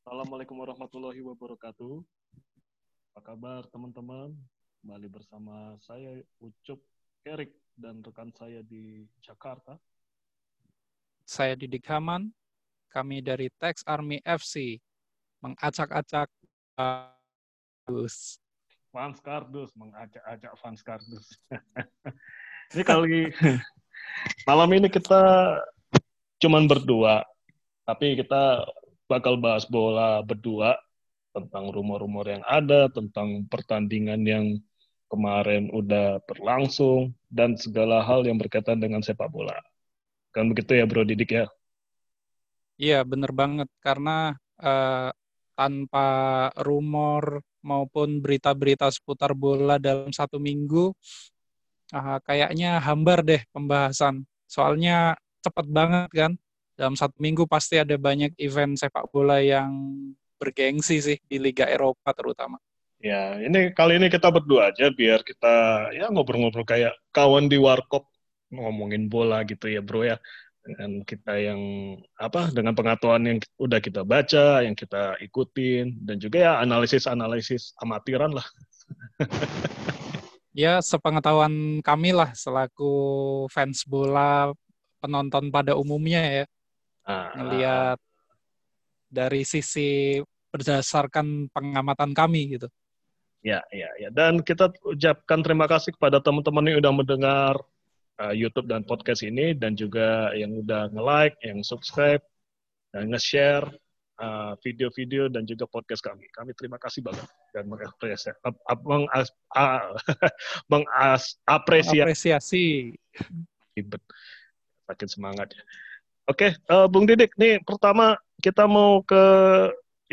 Assalamualaikum warahmatullahi wabarakatuh. Apa kabar teman-teman? Kembali bersama saya Ucup Erik dan rekan saya di Jakarta. Saya Didik Haman, kami dari Tax Army FC, mengacak-acak Kardus. Fans Kardus, mengacak-acak fans Kardus. ini kali malam ini kita cuman berdua, tapi kita bakal bahas bola berdua tentang rumor-rumor yang ada, tentang pertandingan yang kemarin udah berlangsung, dan segala hal yang berkaitan dengan sepak bola. Kan begitu ya Bro Didik ya? Iya, bener banget. Karena uh, tanpa rumor maupun berita-berita seputar bola dalam satu minggu, uh, kayaknya hambar deh pembahasan. Soalnya cepat banget kan dalam satu minggu pasti ada banyak event sepak bola yang bergengsi sih di Liga Eropa terutama. Ya, ini kali ini kita berdua aja biar kita ya ngobrol-ngobrol kayak kawan di warkop ngomongin bola gitu ya, Bro ya. Dengan kita yang apa dengan pengetahuan yang udah kita baca, yang kita ikutin dan juga ya analisis-analisis amatiran lah. ya, sepengetahuan kami lah selaku fans bola penonton pada umumnya ya melihat dari sisi berdasarkan pengamatan kami gitu. Ya, ya, ya. Dan kita ucapkan terima kasih kepada teman-teman yang sudah mendengar uh, YouTube dan podcast ini dan juga yang udah nge-like, yang subscribe, dan nge-share uh, video-video dan juga podcast kami. Kami terima kasih banget dan mengapresiasi mengas, uh, mengapresiasi apresiasi. Makin semangat ya. Oke, uh, Bung Didik, nih pertama kita mau ke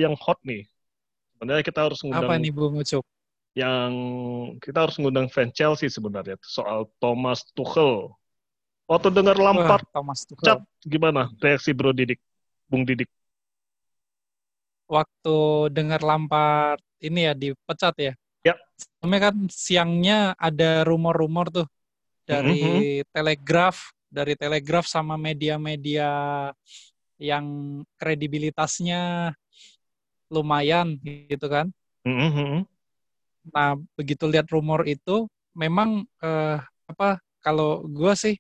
yang hot nih. Sebenarnya kita harus ngundang Apa nih Bung Ucup? Yang kita harus ngundang fan Chelsea sebenarnya soal Thomas Tuchel. Waktu dengar Lampard, Wah, Thomas Tuchel. Cap, gimana reaksi Bro Didik, Bung Didik? Waktu dengar Lampard ini ya dipecat ya. Ya. Sebelumnya kan siangnya ada rumor-rumor tuh dari mm -hmm. Telegraph dari Telegraph sama media-media yang kredibilitasnya lumayan gitu kan. Mm-hmm. Nah begitu lihat rumor itu, memang eh, apa kalau gue sih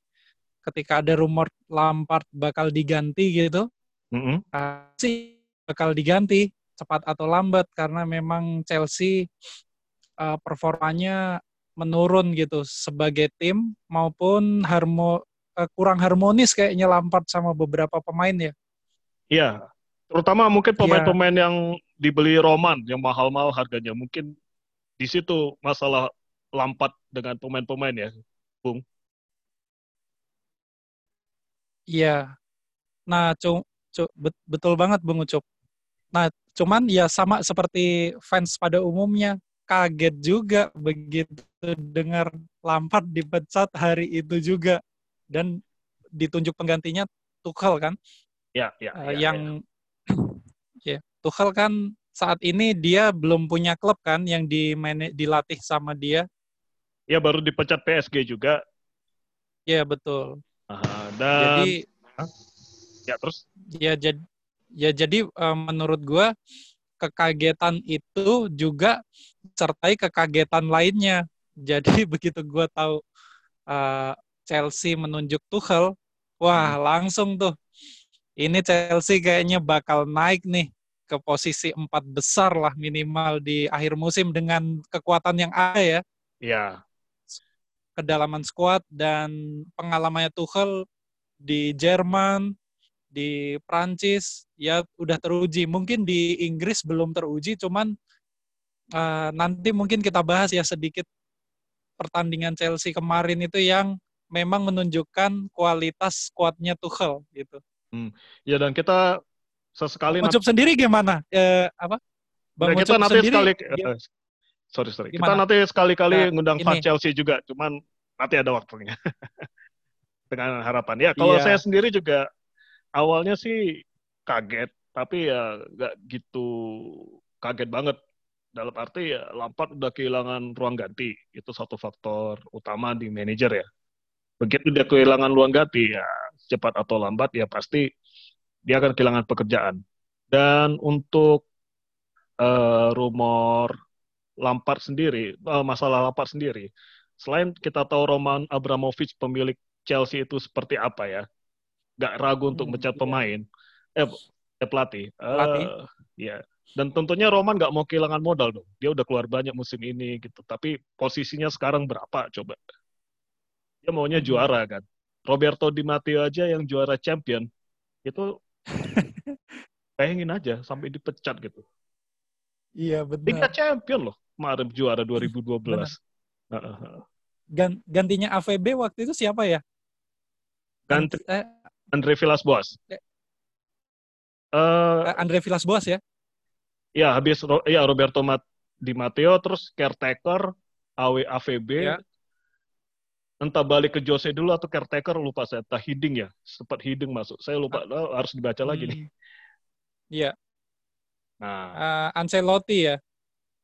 ketika ada rumor Lampard bakal diganti gitu, mm-hmm. uh, sih bakal diganti cepat atau lambat karena memang Chelsea uh, performanya menurun gitu sebagai tim maupun harmo uh, kurang harmonis kayaknya Lampard sama beberapa pemain ya. Iya, terutama mungkin iya. pemain-pemain ya. yang dibeli Roman yang mahal-mahal harganya. Mungkin di situ masalah Lampard dengan pemain-pemain ya, Bung. Iya. Nah, cu, cu, betul banget Bung Ucup. Nah, cuman ya sama seperti fans pada umumnya, kaget juga begitu dengar Lampard dipecat hari itu juga dan ditunjuk penggantinya Tuchel kan? Ya, ya. Uh, ya yang ya. ya Tuchel kan saat ini dia belum punya klub kan yang di dilatih sama dia. Ya baru dipecat PSG juga. Ya betul. Aha, dan jadi ya terus ya jadi ya jadi uh, menurut gua kekagetan itu juga sertai kekagetan lainnya. Jadi begitu gua tahu uh, Chelsea menunjuk Tuchel, wah hmm. langsung tuh. Ini Chelsea kayaknya bakal naik nih ke posisi empat besar lah minimal di akhir musim dengan kekuatan yang ada ya. Iya. Kedalaman skuad dan pengalamannya Tuchel di Jerman, di Prancis ya udah teruji. Mungkin di Inggris belum teruji, cuman uh, nanti mungkin kita bahas ya sedikit pertandingan Chelsea kemarin itu yang memang menunjukkan kualitas kuatnya Tuchel gitu. Hmm. Ya dan kita sesekali Ucup nanti... sendiri gimana? Eh, apa? Bang nah, kita nanti sendiri, sekali ya. sorry sorry. Gimana? Kita nanti sekali-kali nah, ngundang fan Chelsea juga, cuman nanti ada waktunya. Dengan harapan. Ya, kalau iya. saya sendiri juga awalnya sih kaget, tapi ya nggak gitu kaget banget. Dalam arti ya Lampard udah kehilangan ruang ganti. Itu satu faktor utama di manajer ya begitu dia kehilangan luang ganti ya cepat atau lambat ya pasti dia akan kehilangan pekerjaan Dan untuk uh, rumor Lampard sendiri, uh, masalah Lampard sendiri, selain kita tahu Roman Abramovich pemilik Chelsea itu seperti apa ya, nggak ragu hmm, untuk mencat iya. pemain, eh, eh pelatih. pelatih. Uh, ya. Dan tentunya Roman nggak mau kehilangan modal dong. Dia udah keluar banyak musim ini gitu. Tapi posisinya sekarang berapa coba? Dia maunya hmm. juara kan. Roberto Di Matteo aja yang juara champion itu bayangin aja sampai dipecat gitu. Iya benar. Liga champion loh kemarin juara 2012. Gan gantinya AVB waktu itu siapa ya? Ganti eh, Andre Villas Boas. Eh, uh, Andre Villas Boas ya? Ya habis ya Roberto Mat Di Matteo terus caretaker AW AVB. Ya. Entah balik ke Jose dulu atau caretaker lupa saya. Entah Hiding ya, sempat Hiding masuk. Saya lupa ah. harus dibaca hmm. lagi nih. Hmm. Iya. Nah, uh, Ancelotti ya.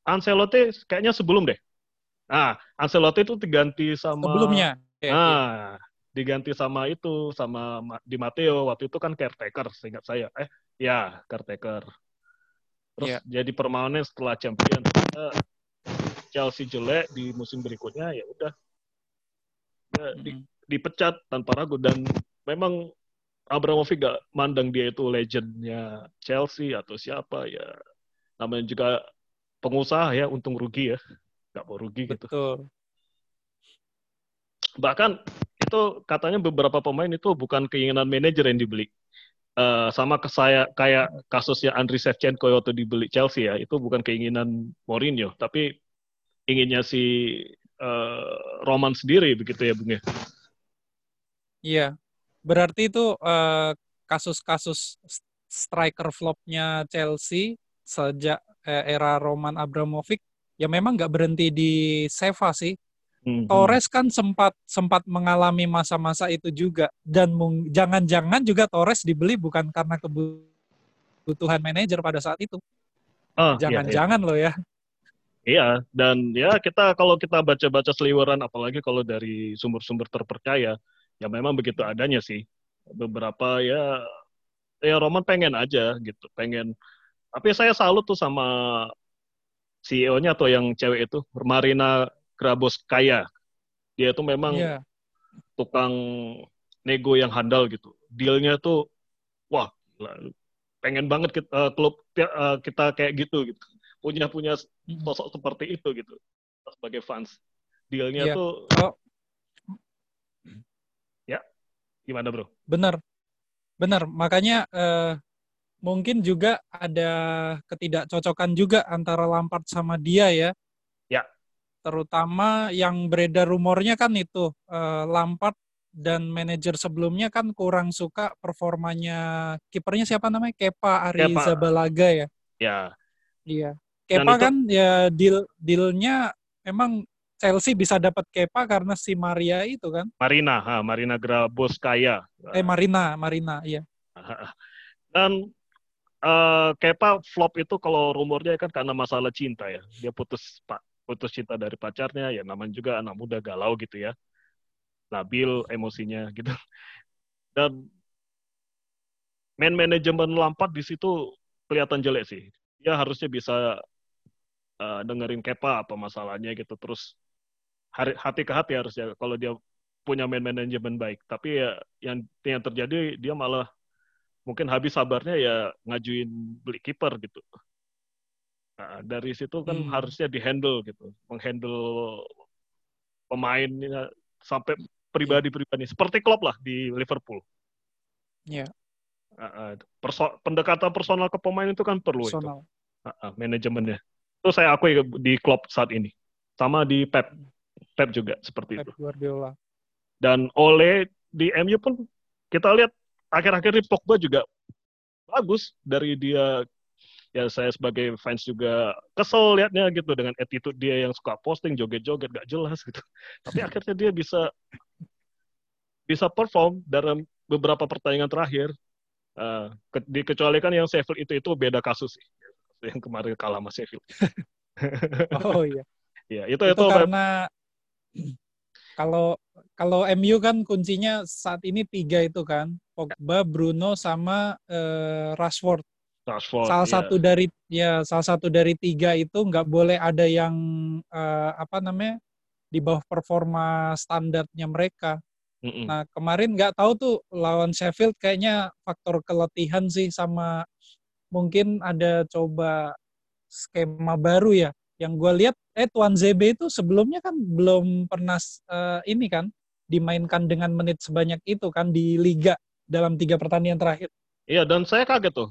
Ancelotti kayaknya sebelum deh. Nah, Ancelotti itu diganti sama sebelumnya. Ya, nah, ya. diganti sama itu sama Di Matteo waktu itu kan caretaker seingat saya. Eh, ya, caretaker. Terus ya. jadi permanen setelah champion. Uh, Chelsea jelek di musim berikutnya ya udah di, dipecat tanpa ragu. Dan memang Abramovich gak mandang dia itu legendnya Chelsea atau siapa ya. Namanya juga pengusaha ya. Untung rugi ya. Nggak mau rugi gitu. Betul. bahkan itu katanya beberapa pemain itu bukan keinginan manajer yang dibeli. Uh, sama ke saya kayak kasusnya Andriy Shevchenko waktu dibeli Chelsea ya. Itu bukan keinginan Mourinho tapi inginnya si uh, Roman sendiri begitu ya Bung ya iya berarti itu uh, kasus-kasus striker flopnya Chelsea sejak eh, era Roman Abramovich ya memang nggak berhenti di Seva sih. Mm-hmm. Torres kan sempat sempat mengalami masa-masa itu juga dan jangan-jangan juga Torres dibeli bukan karena kebutuhan manajer pada saat itu. Oh, jangan-jangan iya, iya. loh ya. Iya, dan ya kita kalau kita baca-baca seliweran apalagi kalau dari sumber-sumber terpercaya, ya memang begitu adanya sih. Beberapa ya ya Roman pengen aja gitu, pengen tapi saya salut tuh sama CEO-nya atau yang cewek itu, Marina Graboskaya. Dia itu memang yeah. tukang nego yang handal gitu. Dealnya tuh, wah, pengen banget kita, uh, klub uh, kita kayak gitu gitu. Punya punya hmm. sosok seperti itu gitu sebagai fans. Dealnya yeah. tuh, oh. ya, gimana bro? Benar, benar. Makanya uh, mungkin juga ada ketidakcocokan juga antara Lampard sama dia ya. Ya. Terutama yang beredar rumornya kan itu uh, Lampard dan manajer sebelumnya kan kurang suka performanya kipernya siapa namanya Kepa Arrizabalaga ya. Ya. Iya. Kepa itu... kan ya deal dealnya memang Chelsea bisa dapat Kepa karena si Maria itu kan. Marina, ha, Marina Graboskaya. Eh Marina, Marina, iya. Dan uh, Kepa flop itu kalau rumornya kan karena masalah cinta ya. Dia putus pak putus cinta dari pacarnya ya namanya juga anak muda galau gitu ya. Labil emosinya gitu. Dan man manajemen Lampard di situ kelihatan jelek sih. Dia harusnya bisa uh, dengerin Kepa apa masalahnya gitu terus hari, hati ke hati harusnya kalau dia punya man manajemen baik. Tapi ya yang yang terjadi dia malah mungkin habis sabarnya ya ngajuin beli kiper gitu. Nah, dari situ kan hmm. harusnya dihandle gitu, menghandle pemainnya sampai pribadi-pribadi seperti Klopp lah di Liverpool. Ya. Yeah. perso pendekatan personal ke pemain itu kan perlu personal. itu. Uh, manajemennya. Itu saya akui di Klopp saat ini. Sama di Pep. Pep juga seperti Pep itu. Guardiola. Dan oleh di MU pun kita lihat akhir-akhir ini Pogba juga bagus dari dia ya saya sebagai fans juga kesel liatnya gitu dengan attitude dia yang suka posting joget-joget gak jelas gitu. Tapi akhirnya dia bisa bisa perform dalam beberapa pertandingan terakhir. Uh, ke, dikecualikan yang Sheffield itu itu beda kasus sih. Yang kemarin kalah sama Sheffield. oh iya. ya, itu itu, itu karena kalau kalau MU kan kuncinya saat ini tiga itu kan Pogba, Bruno sama uh, Rashford. Rashford, salah iya. satu dari ya salah satu dari tiga itu nggak boleh ada yang eh, apa namanya di bawah performa standarnya mereka. Mm-mm. Nah kemarin nggak tahu tuh lawan Sheffield kayaknya faktor keletihan sih sama mungkin ada coba skema baru ya. Yang gue lihat eh Tuan ZB itu sebelumnya kan belum pernah eh, ini kan dimainkan dengan menit sebanyak itu kan di liga dalam tiga pertandingan terakhir. Iya, dan saya kaget tuh.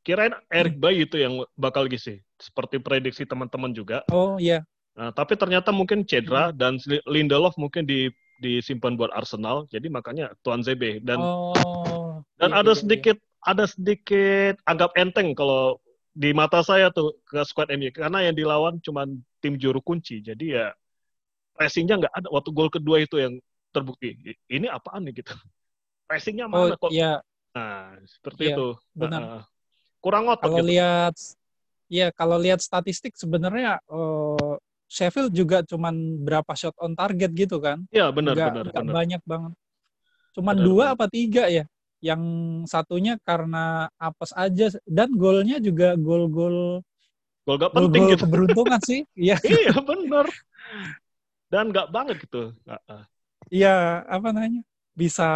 Kirain Eric Bayi itu yang bakal gisi, seperti prediksi teman-teman juga. Oh iya. Nah, tapi ternyata mungkin cedera dan Lindelof mungkin di disimpan buat Arsenal, jadi makanya Tuan ZB dan Oh. dan iya, ada iya, iya. Ada sedikit anggap enteng kalau di mata saya tuh ke squad MU karena yang dilawan cuma tim juru kunci, jadi ya pressingnya nggak ada. Waktu gol kedua itu yang terbukti, ini apaan nih gitu? Pressingnya Oh mana kok? iya, Nah, seperti Iya, itu. benar. Nah, kurang otot kalau gitu. lihat ya kalau lihat statistik sebenarnya eh, Sheffield juga cuman berapa shot on target gitu kan? Iya, benar, nggak, benar, nggak benar. banyak banget. Cuman Benar, dua benar. apa tiga ya? Yang satunya karena apes aja dan golnya juga gol-gol Gol gak penting gol-gol gitu. keberuntungan sih. Iya, iya, benar. Dan nggak banget gitu. Iya apa namanya? Bisa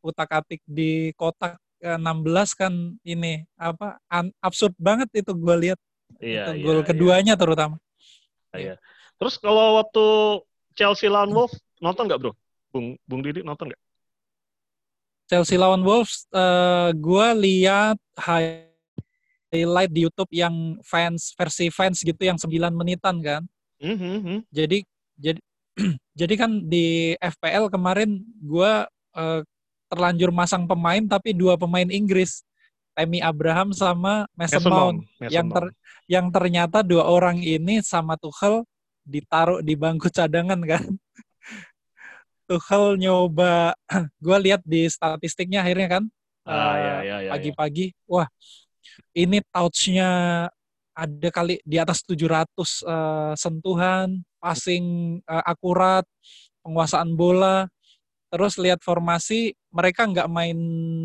utak-atik di kotak eh, 16 kan ini apa an- absurd banget itu gue lihat Iya, itu iya, gol iya. keduanya terutama. Iya. Terus kalau waktu Chelsea lawan Wolves nonton nggak bro? Bung Bung Didi nonton nggak? Chelsea lawan Wolves, eh gue lihat highlight di YouTube yang fans versi fans gitu yang 9 menitan kan. Mhm, Jadi jadi jadi kan di FPL kemarin gue eh, terlanjur masang pemain tapi dua pemain Inggris, Tammy Abraham sama Mason Mason Mount. Mason yang ter yang ternyata dua orang ini sama Tuchel ditaruh di bangku cadangan kan. Tuchel nyoba, gue lihat di statistiknya akhirnya kan Ah, eh, ya, ya, ya, ya. pagi-pagi, wah ini touch-nya ada kali di atas 700 eh, sentuhan, passing eh, akurat, penguasaan bola. Terus lihat formasi, mereka nggak main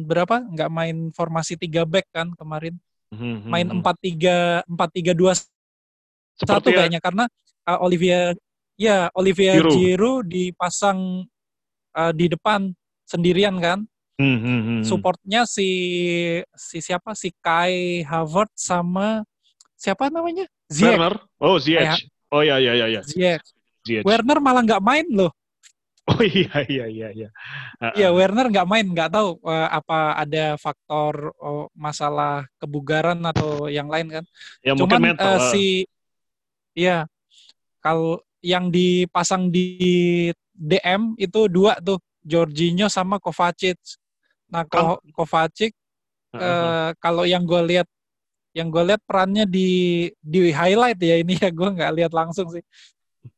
berapa? Nggak main formasi 3 back kan kemarin. Mhm, Main mhm. 4-3 4-3-2 Seperti satu ya- kayaknya karena uh, Olivia ya Olivia. Giroud dipasang uh, di depan sendirian kan Mhm, mhm. supportnya si si siapa si Kai Havertz sama siapa namanya Ziyech Werner. Oh, Ziyech. Oh ya, ya, ya, ya. Ziyech Ziyech. Werner malah nggak main loh Oh iya, iya, iya, iya. Ah, Iya. Werner nggak main nggak tahu uh, apa ada faktor oh, masalah kebugaran atau yang lain kan Ya mungkin Cuman mental. ah. si ya kalau yang dipasang di DM itu dua tuh Jorginho sama Kovacic. Nah Ko- Kovacic Ah, ah, ah. eh, kalau yang gue lihat yang gue lihat perannya di di highlight ya ini ya gue nggak lihat langsung sih.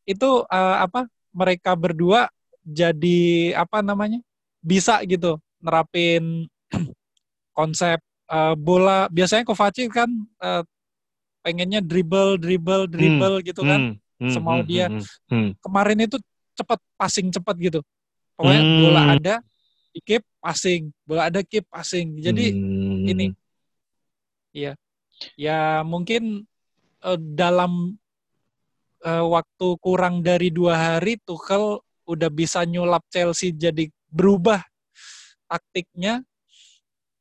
Itu eh, apa mereka berdua jadi apa namanya bisa gitu nerapin konsep eh, bola. Biasanya Kovacic kan eh, pengennya dribble, dribble, dribble gitu kan. Hmm, hmm, semau hmm, dia. hmm, hmm. Kemarin itu cepat passing cepat gitu. Pokoknya Hmm. bola ada, keep passing, bola ada keep passing. Jadi Hmm. ini ya mungkin eh, dalam eh, waktu kurang dari dua hari Tuchel udah bisa nyulap Chelsea jadi berubah taktiknya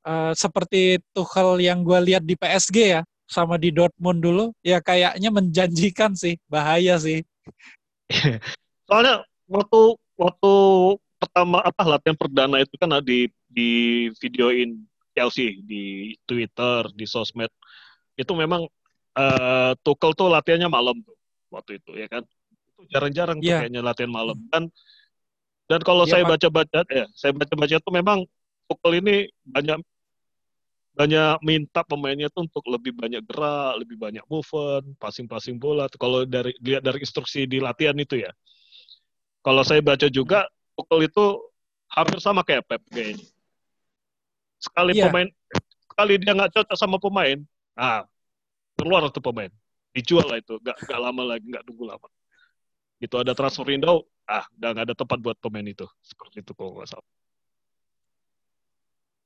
Eh, seperti Tuchel yang gue lihat di PSG ya sama di Dortmund dulu ya kayaknya menjanjikan sih bahaya sih Soalnya waktu waktu pertama apa latihan perdana itu kan di di videoin Chelsea di Twitter, di sosmed. Itu memang eh Tuchel tuh latihannya malam tuh waktu itu ya kan. Itu jarang-jarang tuh Iya. kayaknya latihan malam. Dan dan kalau Iya, saya baca-baca ya, saya baca-baca tuh memang Tuchel ini banyak banyak minta pemainnya tuh untuk lebih banyak gerak, lebih banyak movement, passing-passing bola. Kalau dari lihat dari instruksi di latihan itu ya. Kalau saya baca juga Tuchel itu hampir sama kayak Pep kayaknya. Sekali Iya. pemain sekali dia nggak cocok sama pemain, ah keluar tuh pemain, dijual lah itu, nggak nggak lama lagi, nggak tunggu lama. Itu ada transfer window, ah udah nggak ada tempat buat pemain itu, seperti itu kalau nggak salah.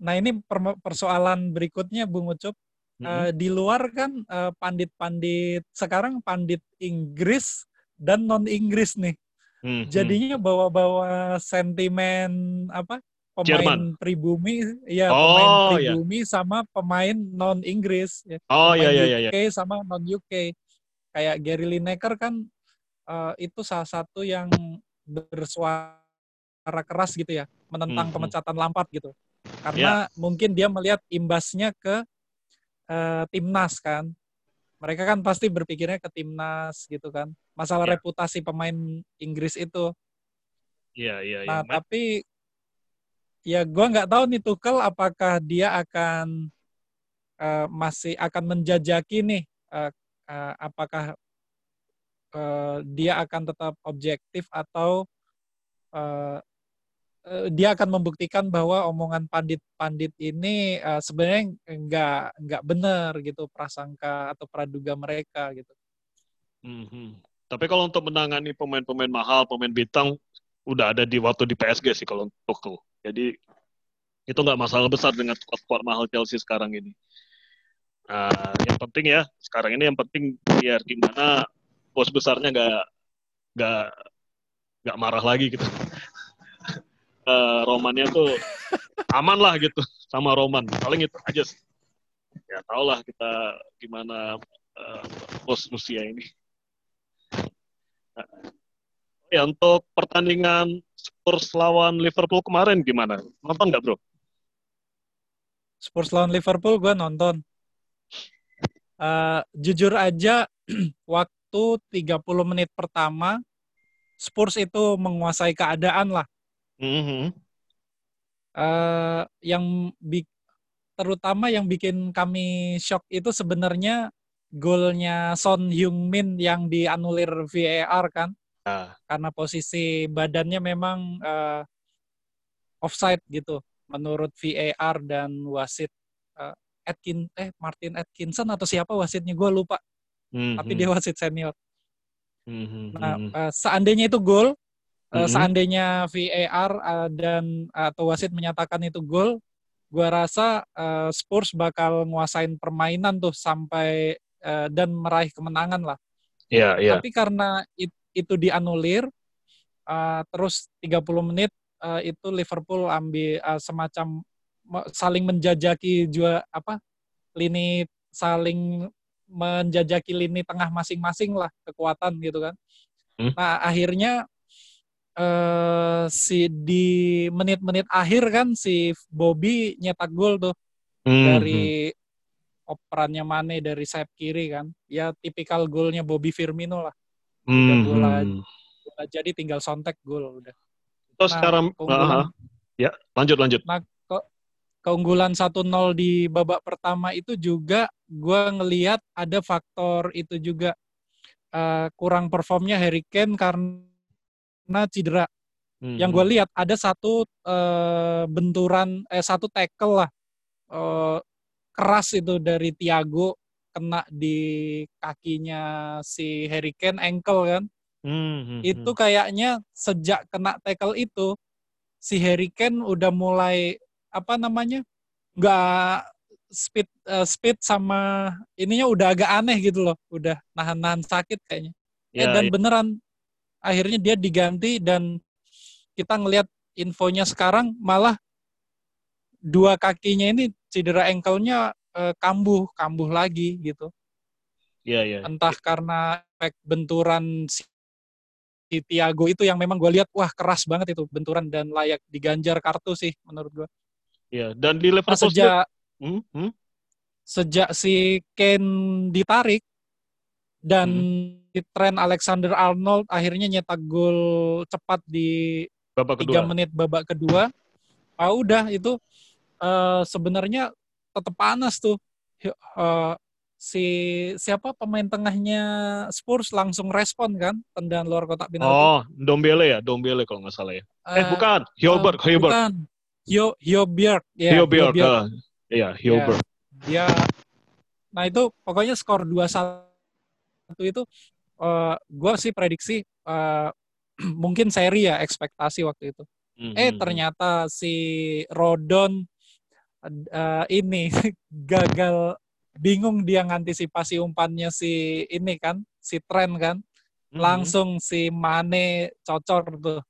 Nah ini per- persoalan berikutnya Bung Ucup. uh, di luar kan uh, pandit-pandit sekarang pandit Inggris dan non Inggris nih. Hmm, Jadinya bawa-bawa sentimen apa pemain Jerman. pribumi, ya oh, pemain iya. pribumi ya. sama pemain non Inggris. Ya. Oh iya iya iya. UK sama non UK. Kayak Gary Lineker kan uh, itu salah satu yang bersuara keras gitu ya, menentang hmm, pemecatan Lampard gitu. Karena ya. mungkin dia melihat imbasnya ke uh, timnas kan. Mereka kan pasti berpikirnya ke timnas gitu kan. Masalah ya. reputasi pemain Inggris itu. Iya, iya, iya. Nah, tapi ya gue nggak tahu nih Tuchel apakah dia akan uh, masih akan menjajaki nih uh, uh, apakah uh, dia akan tetap objektif atau uh, dia akan membuktikan bahwa omongan pandit-pandit ini uh, sebenarnya nggak nggak benar gitu prasangka atau praduga mereka gitu. Mm-hmm. Tapi kalau untuk menangani pemain-pemain mahal, pemain bintang, udah ada di waktu di PSG sih kalau tuh. Jadi itu nggak masalah besar dengan squad mahal Chelsea sekarang ini. Nah, yang penting ya sekarang ini yang penting biar gimana bos besarnya nggak nggak nggak marah lagi gitu romannya tuh aman lah gitu sama roman. Paling itu aja ya tau lah kita gimana uh, bos Rusia ini. Nah, ya untuk pertandingan Spurs lawan Liverpool kemarin gimana? Nonton nggak bro? Spurs lawan Liverpool gue nonton. Uh, jujur aja waktu 30 menit pertama Spurs itu menguasai keadaan lah Mm-hmm. Uh, yang bi terutama yang bikin kami shock itu sebenarnya golnya Son Heung-min yang dianulir VAR kan. Uh. Karena posisi badannya memang uh, offside gitu menurut VAR dan wasit uh, Atkin eh Martin Atkinson atau siapa wasitnya gue lupa. Mm-hmm. Tapi dia wasit senior. Mm-hmm. Nah, uh, seandainya itu gol, mm-hmm. seandainya VAR uh, eh, dan atau wasit menyatakan itu gol, gua rasa uh, Spurs bakal nguasain permainan tuh sampai uh, dan meraih kemenangan lah. Iya, yeah, iya. Yeah. Tapi karena it, itu dianulir uh, terus 30 menit uh, itu Liverpool ambil uh, semacam saling menjajaki juga apa lini saling menjajaki lini tengah masing-masing lah kekuatan gitu kan. Hmm. Nah akhirnya uh, si di menit-menit akhir kan si Bobby nyetak gol tuh hmm. dari hmm. operannya Mane dari sayap kiri kan. Ya tipikal golnya Bobby Firmino lah. Udah hmm. bola, hmm. bola jadi tinggal sontek gol udah. Terus nah, sekarang uh, ya lanjut lanjut. Nah, ke, keunggulan 1-0 di babak pertama itu juga gue ngelihat ada faktor itu juga uh, kurang performnya Harry Kane karena karena cedera. Hmm. Yang gue lihat ada satu uh, benturan, eh satu tackle lah uh, keras itu dari Tiago kena di kakinya si Harry Kane ankle kan. Hmm, hmm, itu kayaknya sejak kena tackle itu si Harry Kane udah mulai apa namanya nggak speed uh, speed sama ininya udah agak aneh gitu loh, udah nahan-nahan sakit kayaknya. Ya, eh, dan ya. beneran akhirnya dia diganti dan kita ngelihat infonya sekarang malah dua kakinya ini cedera ankle-nya eh, kambuh kambuh lagi gitu. Iya iya. Entah karena efek benturan si Tiago itu yang memang gue lihat wah keras banget itu benturan dan layak diganjar kartu sih menurut gue. Iya dan di Liverpool nah, sejak hmm, hmm? sejak si Kane ditarik dan hmm. tren Alexander Arnold akhirnya nyetak gol cepat di babak tiga menit babak kedua. Ah udah itu uh, sebenarnya tetap panas tuh. Uh, si siapa pemain tengahnya Spurs langsung respon kan tendangan luar kotak penalti. Oh, Dombele ya, Dombele kalau nggak salah ya. Uh, eh bukan, Hioberg, uh, Hioberg. Bukan. Hio Hioberg, ya. Hioberg, uh, iya. Ya, nah itu pokoknya skor dua satu satu itu uh, eh, gue sih prediksi uh, mungkin seri ya ekspektasi waktu itu. Mm-hmm. Eh ternyata si Rodon uh, ini gagal bingung dia ngantisipasi umpannya si ini kan, si tren kan. Mhm. Langsung si Mane cocor tuh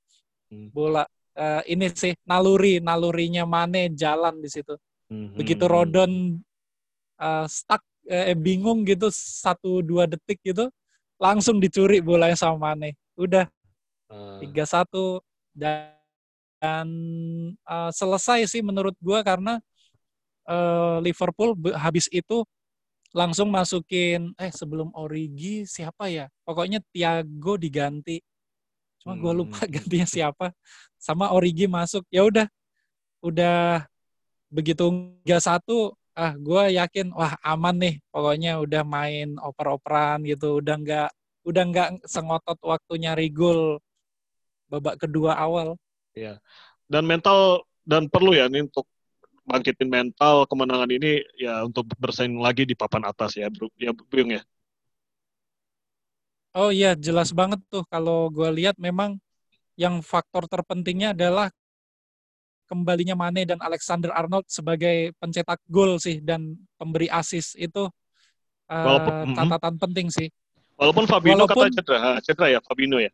Hmm. bola. Eh, ini sih naluri, nalurinya Mane jalan di situ. Mhm. Begitu Rodon eh, stuck, eh, bingung gitu satu dua detik gitu, langsung dicuri bolanya sama Mane. Udah Ah, 3-1 dan, dan eh, selesai sih menurut gua karena eh, Liverpool habis itu langsung masukin eh sebelum Origi siapa ya? Pokoknya Thiago diganti. Cuma gua lupa Hmm. gantinya siapa. Sama Origi masuk. Ya udah. Udah begitu 3-1 ah gua yakin wah aman nih. Pokoknya udah main oper-operan gitu, udah nggak udah nggak sengotot waktu nyari gol babak kedua awal. dan mental dan perlu ya ini untuk bangkitin mental kemenangan ini ya untuk bersaing lagi di papan atas ya bro ya Bung ya Oh iya, jelas banget tuh kalau gue lihat memang yang faktor terpentingnya adalah kembalinya Mane dan Alexander Arnold sebagai pencetak gol sih dan pemberi assist itu eh, Walaupun- catatan penting sih. walaupun Fabinho Walaupun- kata cedera cedera ya Fabinho ya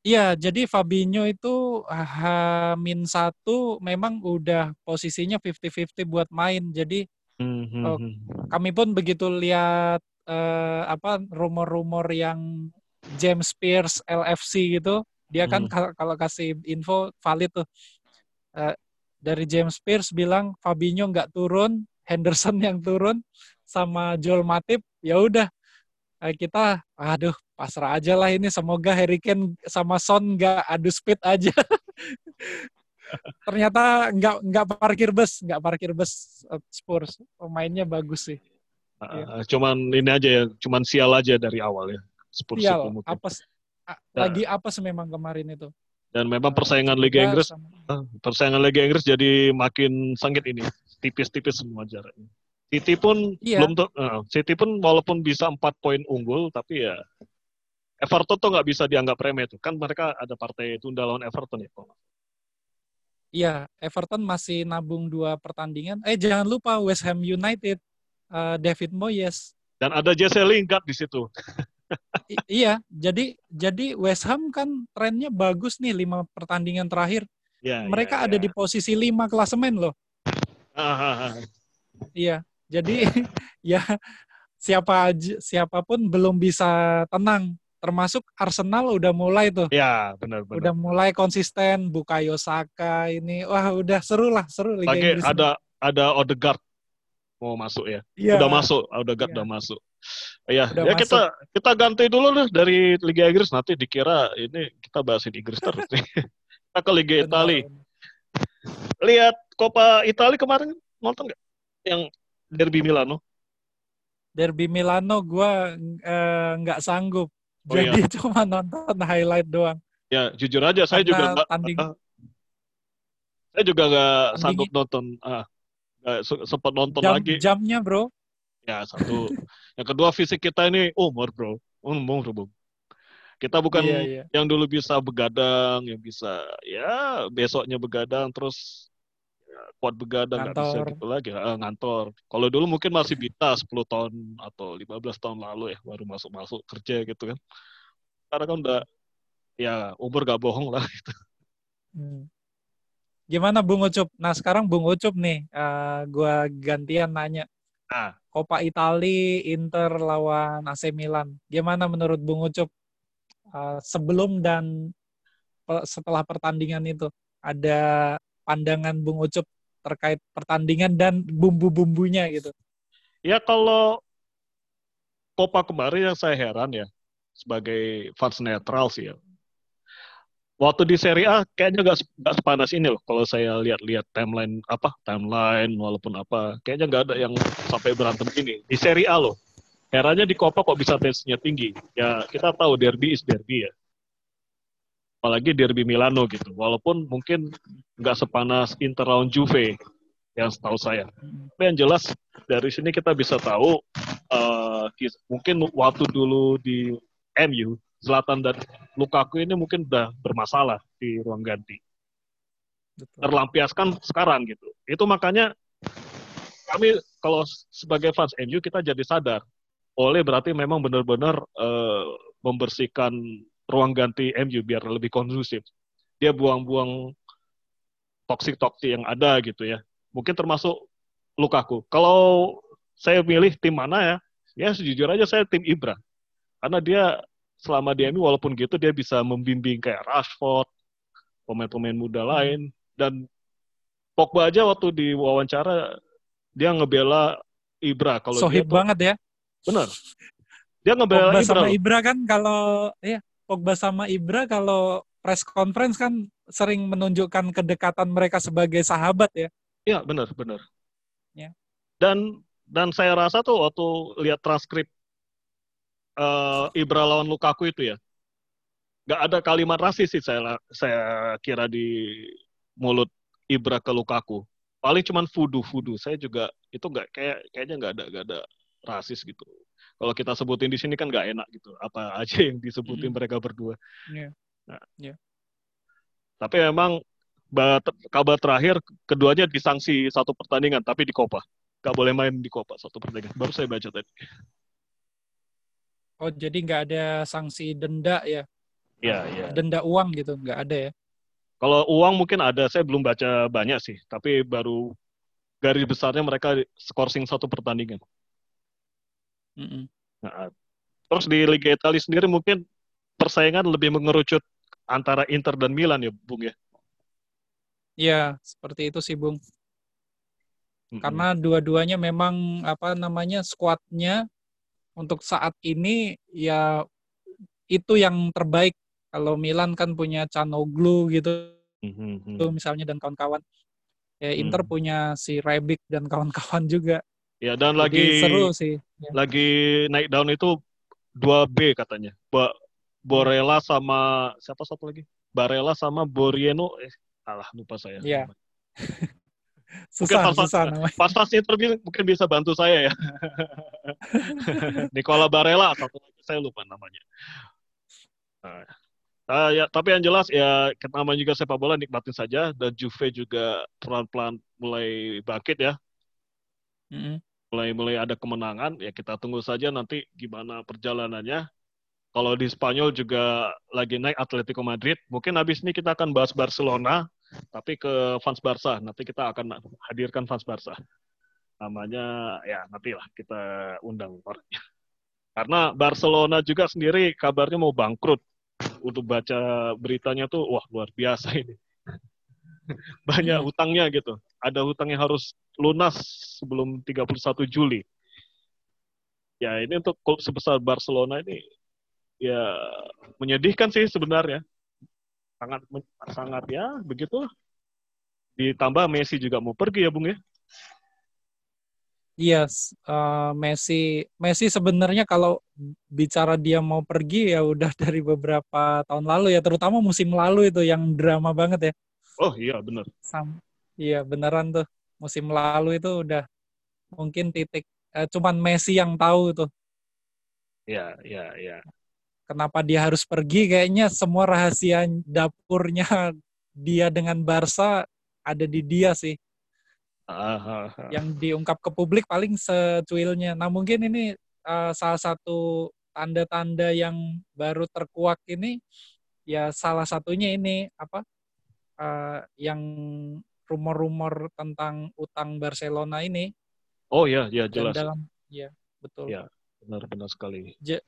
Iya, jadi Fabinho itu H-1 memang udah posisinya 50-50 buat main. Jadi Hmm, hmm, Oh, hmm. kami pun begitu lihat eh, apa rumor-rumor yang James Pierce LFC gitu, dia kan Hmm. kalau kasih info valid tuh. Eh, dari James Pierce bilang Fabinho nggak turun, Henderson yang turun sama Joel Matip, ya udah eh, kita aduh pasrah aja lah ini semoga Harry Kane sama Son nggak adu speed aja. Ternyata nggak nggak parkir bus, nggak parkir bus eh, Spurs. Pemainnya bagus sih. Ah, cuman ini aja ya cuman sial aja dari awal ya Spurs Sial, mungkin. apes, a- Ya. lagi apes memang kemarin itu. Dan memang persaingan Liga Inggris ah, persaingan Liga Inggris jadi makin sengit ini tipis-tipis semua jaraknya City pun Iya. belum tuh City pun walaupun bisa empat poin unggul tapi ya Everton tuh nggak bisa dianggap remeh tuh kan mereka ada partai tunda lawan Everton ya Iya, Everton masih nabung dua pertandingan. Eh jangan lupa West Ham United, eh, David Moyes. Dan ada Jesse Lingard di situ. Iya, jadi jadi West Ham kan trennya bagus nih lima pertandingan terakhir. Ya, Mereka ya, ada ya. di posisi lima klasemen loh. Ah, ah, ah. Iya, jadi ya siapa siapa pun belum bisa tenang. Termasuk Arsenal udah mulai tuh, Ya, benar benar. udah mulai konsisten. Bukayo Saka ini, wah udah seru lah, seru Liga Lagi Inggris. ada ada Odegaard mau masuk ya. Iya. Udah masuk, Odegaard Iya. udah masuk. Ya, Udah ya kita kita ganti dulu deh dari Liga Inggris nanti dikira ini kita bahasin Inggris terus nih. kita ke Liga. Italia. Lihat Coppa Italia kemarin nonton nggak? Yang Derby Milano. Derby Milano gue nggak sanggup. Oh, iya. Jadi cuma nonton highlight doang. Ya, jujur aja saya Karena juga nggak tanding ah, saya juga nggak sanggup nonton ah sempat nonton jam lagi. jamnya bro. Ya, satu. yang kedua fisik kita ini umur, Bro. Umur, Bro. Kita bukan Iya, iya. yang dulu bisa begadang, yang bisa ya besoknya begadang terus ya, kuat begadang nggak bisa gitu lagi Ah, ngantor. Kalau dulu mungkin masih bisa 10 tahun atau 15 tahun lalu ya baru masuk-masuk kerja gitu kan. Sekarang kan udah ya umur gak bohong lah. Hmm. Gimana Bung Ucup? Nah sekarang Bung Ucup nih, eh, gua gantian nanya. Nah. Coppa Italia, Inter lawan AC Milan. Gimana menurut Bung Ucup eh, sebelum dan setelah pertandingan itu? Ada pandangan Bung Ucup terkait pertandingan dan bumbu-bumbunya gitu. Ya kalau Copa kemarin yang saya heran ya sebagai fans netral sih ya. Waktu di Serie A kayaknya nggak se- nggak sepanas ini loh. Kalau saya lihat-lihat timeline apa timeline walaupun apa kayaknya nggak ada yang sampai berantem ini di Serie A loh. Herannya di Copa kok bisa tensinya tinggi. Ya kita tahu derby is derby ya. Apalagi derby Milano gitu. Walaupun mungkin nggak sepanas Inter lawan Juve yang setahu saya. Tapi yang jelas dari sini kita bisa tahu kis- mungkin waktu dulu di MU Zlatan dan Lukaku ini mungkin udah bermasalah di ruang ganti Betul. terlampiaskan sekarang gitu itu makanya kami kalau sebagai fans MU kita jadi sadar, oleh berarti memang benar-benar uh, membersihkan ruang ganti MU biar lebih kondusif. Dia buang-buang toksik-toksik yang ada gitu ya. Mungkin termasuk Lukaku. Kalau saya milih tim mana ya, ya sejujur aja saya tim Ibra. Karena dia selama di MU walaupun gitu dia bisa membimbing kayak Rashford, pemain-pemain muda hmm. lain, dan Pogba aja waktu di wawancara dia ngebela Ibra kalau Sohib dia banget ya. Benar. Dia ngebela Pogba Ibra. sama Ibra kan kalau ya Pogba sama Ibra kalau press conference kan sering menunjukkan kedekatan mereka sebagai sahabat ya. Iya, benar, benar. Ya. Dan dan saya rasa tuh waktu lihat transkrip uh, Ibra lawan Lukaku itu ya, nggak ada kalimat rasis sih saya saya kira di mulut Ibra ke Lukaku. Paling cuman fudu-fudu. Saya juga itu nggak kayak kayaknya nggak ada nggak ada rasis gitu. Kalau kita sebutin di sini kan nggak enak gitu. Apa aja yang disebutin mm. mereka berdua. Yeah. Nah. Yeah. Tapi memang kabar terakhir keduanya disanksi satu pertandingan tapi di Copa. Gak boleh main di Copa satu pertandingan. Baru saya baca tadi. Oh, jadi nggak ada sanksi denda ya? Iya, iya. Denda uang gitu, nggak ada ya? Kalau uang mungkin ada, saya belum baca banyak sih, tapi baru garis besarnya mereka skorsing satu pertandingan. Mm -mm. Nah, terus di Liga Italia sendiri mungkin persaingan lebih mengerucut antara Inter dan Milan ya, Bung ya? Iya, seperti itu sih, Bung. Mm -mm. Karena dua-duanya memang apa namanya skuadnya untuk saat ini ya itu yang terbaik kalau Milan kan punya Canoglu gitu, mm-hmm. misalnya dan kawan-kawan. Ya Inter mm. punya si Rebic dan kawan-kawan juga. Ya dan Jadi lagi seru sih. Ya. Lagi naik daun itu 2B katanya. Ba Borella sama siapa satu lagi? Barella sama Borieno eh alah lupa saya. Iya. susah, mungkin susah namanya. Pas-pas Inter mungkin bisa bantu saya ya. Nicola Barella satu lagi saya lupa namanya. Nah, Uh, ya, tapi yang jelas ya nama juga sepak bola nikmatin saja dan Juve juga pelan-pelan mulai bangkit ya. Mulai mulai ada kemenangan ya kita tunggu saja nanti gimana perjalanannya. Kalau di Spanyol juga lagi naik Atletico Madrid. Mungkin habis ini kita akan bahas Barcelona, tapi ke fans Barca. Nanti kita akan hadirkan fans Barca. Namanya ya nantilah kita undang orangnya. Karena Barcelona juga sendiri kabarnya mau bangkrut untuk baca beritanya tuh wah luar biasa ini. Banyak hmm. hutangnya gitu. Ada hutang yang harus lunas sebelum 31 Juli. Ya ini untuk klub sebesar Barcelona ini ya menyedihkan sih sebenarnya. Sangat sangat ya begitu. Ditambah Messi juga mau pergi ya Bung ya. Yes, uh, Messi Messi sebenarnya kalau bicara dia mau pergi ya udah dari beberapa tahun lalu ya, terutama musim lalu itu yang drama banget ya. Oh iya benar. Sam, iya beneran tuh musim lalu itu udah mungkin titik uh, cuman Messi yang tahu tuh. Iya iya iya. Kenapa dia harus pergi? Kayaknya semua rahasia dapurnya dia dengan Barca ada di dia sih yang diungkap ke publik paling secuilnya. Nah mungkin ini uh, salah satu tanda-tanda yang baru terkuak ini ya salah satunya ini apa uh, yang rumor-rumor tentang utang Barcelona ini. Oh ya, ya jelas. Dan dalam ya betul. Ya benar-benar sekali. Ja,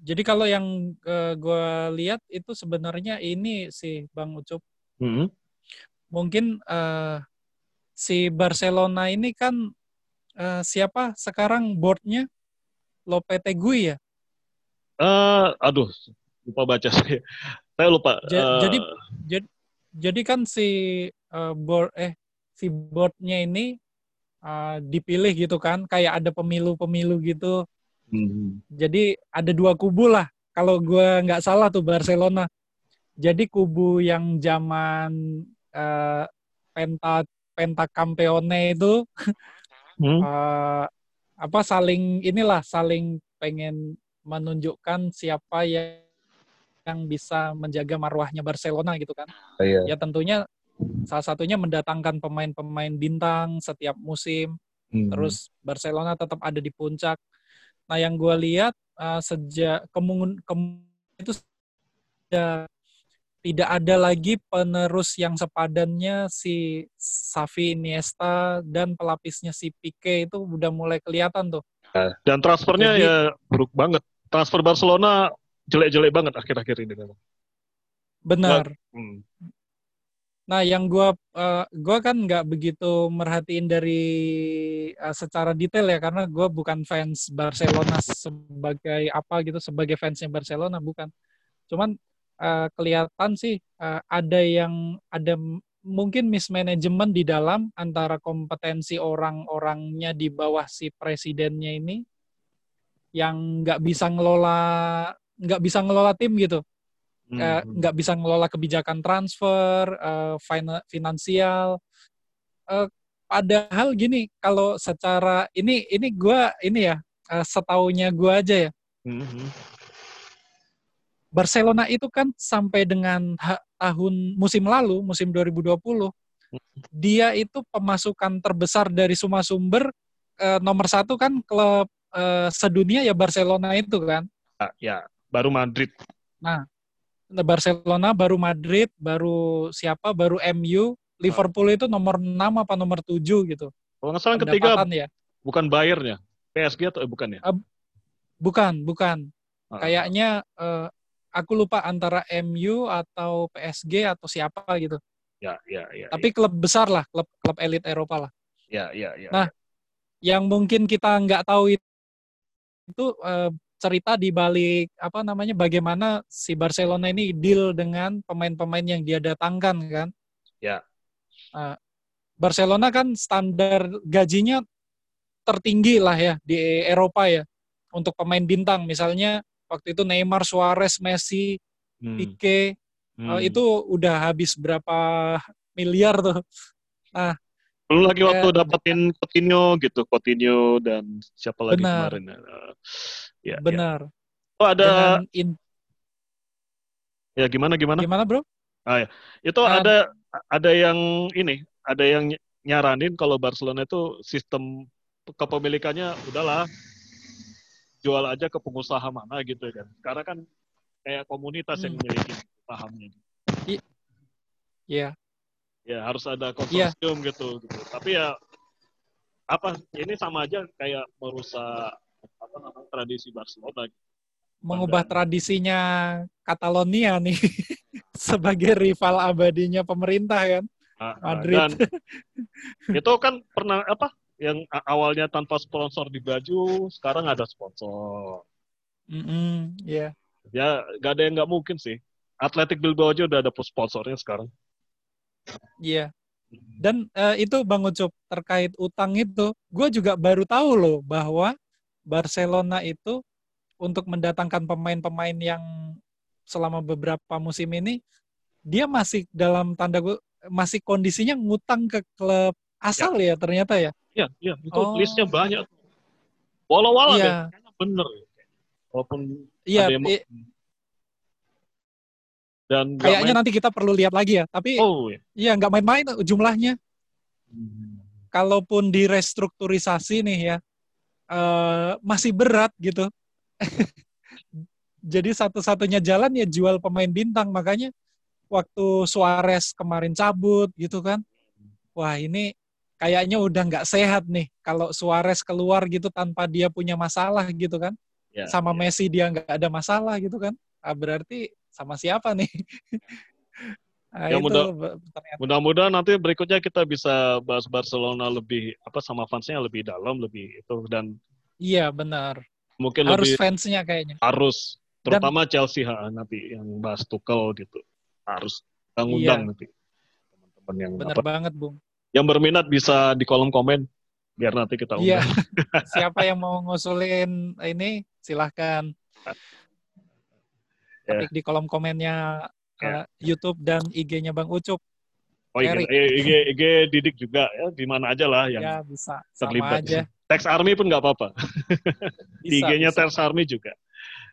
jadi kalau yang uh, gue lihat itu sebenarnya ini sih Bang Ucup. -hmm. Mungkin uh, si Barcelona ini kan uh, siapa sekarang boardnya Lopetegui ya? Uh, aduh, lupa baca saya. Saya lupa. Ja, uh, jadi jadi jadi kan si uh, board eh si boardnya ini uh, dipilih gitu kan, kayak ada pemilu-pemilu gitu. Hmm. Jadi ada dua kubu lah. Kalau gue nggak salah tuh Barcelona. Jadi kubu yang zaman uh, Penta Pentakampeone itu hmm? uh, apa saling inilah saling pengen menunjukkan siapa yang yang bisa menjaga marwahnya Barcelona gitu kan. Oh, iya. Ya tentunya salah satunya mendatangkan pemain-pemain bintang setiap musim. Hmm. Terus Barcelona tetap ada di puncak. Nah, yang gue lihat uh, sejak kemun, itu sudah tidak ada lagi penerus yang sepadannya si Xavi Iniesta dan pelapisnya si Pique itu udah mulai kelihatan tuh. Nah, dan transfernya Jadi, ya buruk banget. Transfer Barcelona jelek-jelek banget akhir-akhir ini memang. Benar. Hmm. Nah, yang gua uh, gua kan nggak begitu merhatiin dari uh, secara detail ya karena gua bukan fans Barcelona sebagai apa gitu sebagai fansnya Barcelona bukan. Cuman uh, kelihatan sih uh, ada yang ada mungkin mismanagement di dalam antara kompetensi orang-orangnya di bawah si presidennya ini yang nggak bisa ngelola nggak bisa ngelola tim gitu hmm. nggak bisa ngelola kebijakan transfer uh, finansial uh, padahal gini kalau secara ini ini gue ini ya uh, setaunya gue aja ya hmm Barcelona itu kan sampai dengan tahun musim lalu, musim 2020, dia itu pemasukan terbesar dari semua sumber eh, nomor satu kan klub eh, sedunia ya Barcelona itu kan. Ya, ya, baru Madrid. Nah, Barcelona baru Madrid, baru siapa, baru MU, Liverpool itu nomor 6 apa nomor 7 gitu. Kalau nggak salah ketiga ya. bukan Bayern ya? PSG atau eh, bukan ya? Uh, bukan, bukan. Uh. Kayaknya uh, aku lupa antara MU atau PSG atau siapa gitu. Ya, ya, ya. Tapi ya. klub besar lah, klub klub elit Eropa lah. Ya, ya, ya. Nah, ya. yang mungkin kita nggak tahu itu, itu uh, cerita di balik apa namanya bagaimana si Barcelona ini deal dengan pemain-pemain yang dia datangkan kan. Ya. Uh, Barcelona kan standar gajinya tertinggi lah ya di Eropa ya untuk pemain bintang misalnya waktu itu Neymar, Suarez, Messi, hmm. Pique hmm. Uh, itu udah habis berapa miliar tuh. Nah, belum lagi waktu eh, dapetin Coutinho gitu, Coutinho dan siapa lagi benar. kemarin. Uh, ya, benar. Ya. Oh ada. In... Ya gimana gimana? Gimana bro? Ah ya, itu um, ada ada yang ini, ada yang nyaranin kalau Barcelona itu sistem kepemilikannya udahlah jual aja ke pengusaha mana gitu kan. Karena kan kayak komunitas hmm. yang memiliki sahamnya. Iya. Yeah. Ya harus ada konsorsium yeah. gitu, gitu. Tapi ya apa ini sama aja kayak merusak tradisi Barcelona. Gitu. Mengubah tradisinya Catalonia nih sebagai rival abadinya pemerintah kan. Ah, ah. Madrid. Dan itu kan pernah apa yang awalnya tanpa sponsor di baju, sekarang ada sponsor. Mm -hmm, yeah. Ya, gak ada yang nggak mungkin sih. Atletik Bilbao aja udah ada sponsornya sekarang. Iya. Yeah. Dan uh, itu Bang Ucup terkait utang itu, gue juga baru tahu loh bahwa Barcelona itu untuk mendatangkan pemain-pemain yang selama beberapa musim ini dia masih dalam tanda masih kondisinya ngutang ke klub asal ya, ya ternyata ya. Iya, iya, itu oh. listnya banyak. Walau-walau ya. kayaknya bener. Walaupun iya, ada yang... dan kayaknya main... nanti kita perlu lihat lagi ya. Tapi oh, iya. iya nggak main-main jumlahnya. Hmm. Kalaupun direstrukturisasi nih ya, uh, masih berat gitu. Jadi satu-satunya jalan ya jual pemain bintang. Makanya waktu Suarez kemarin cabut gitu kan. Wah ini kayaknya udah nggak sehat nih kalau Suarez keluar gitu tanpa dia punya masalah gitu kan. Ya, sama ya. Messi dia nggak ada masalah gitu kan. Ah, berarti sama siapa nih? nah, ya mudah, mudah-mudahan nanti berikutnya kita bisa bahas Barcelona lebih apa sama fansnya lebih dalam lebih itu dan iya benar mungkin harus lebih, fansnya kayaknya harus terutama dan, Chelsea ha, nanti yang bahas Tuchel gitu harus ngundang iya. nanti teman-teman yang benar apa, banget bung yang berminat bisa di kolom komen biar nanti kita undang. Iya. Siapa yang mau ngusulin ini silahkan ketik yeah. di kolom komennya yeah. uh, YouTube dan IG-nya Bang Ucup. Oh iya, IG, IG Didik juga ya di mana aja lah yang ya, bisa. terlibat. Sama aja. Tax Army pun nggak apa-apa. di IG-nya Tax Army juga.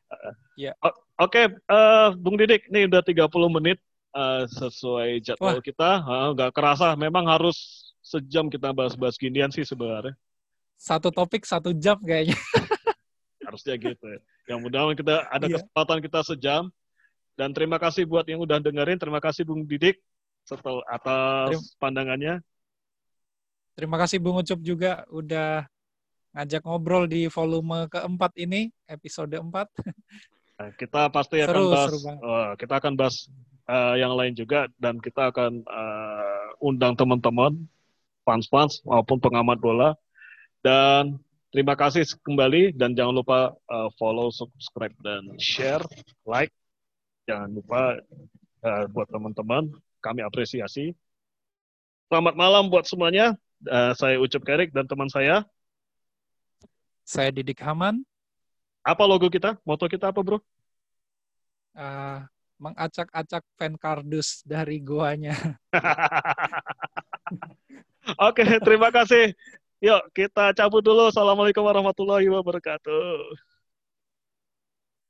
Uh, Oke, okay, uh, Bung Didik, ini udah 30 menit uh, sesuai jadwal Wah. kita. Nggak uh, kerasa, memang harus sejam kita bahas-bahas ginian sih sebenarnya. satu topik satu jam kayaknya. Harusnya gitu. Ya. Yang mudah-mudahan kita ada Iya. kesempatan kita sejam. Dan terima kasih buat yang udah dengerin. Terima kasih Bung Didik setelah atas Terima- pandangannya. Terima kasih Bung Ucup juga udah ngajak ngobrol di volume keempat ini, episode 4. Nah, kita pasti akan Seru, bahas, seru banget. eh, kita akan bahas eh, yang lain juga dan kita akan eh, undang teman-teman fans-fans maupun pengamat bola dan terima kasih kembali dan jangan lupa eh, follow, subscribe dan share, like. Jangan lupa eh, buat teman-teman kami apresiasi. Selamat malam buat semuanya. Eh, saya Ucup Kerik dan teman saya. Saya Didik Haman, Apa logo kita? Moto kita apa, Bro? eh, mengacak-acak fan kardus dari goanya. Oke, terima kasih. Yuk, kita cabut dulu. Assalamualaikum warahmatullahi wabarakatuh.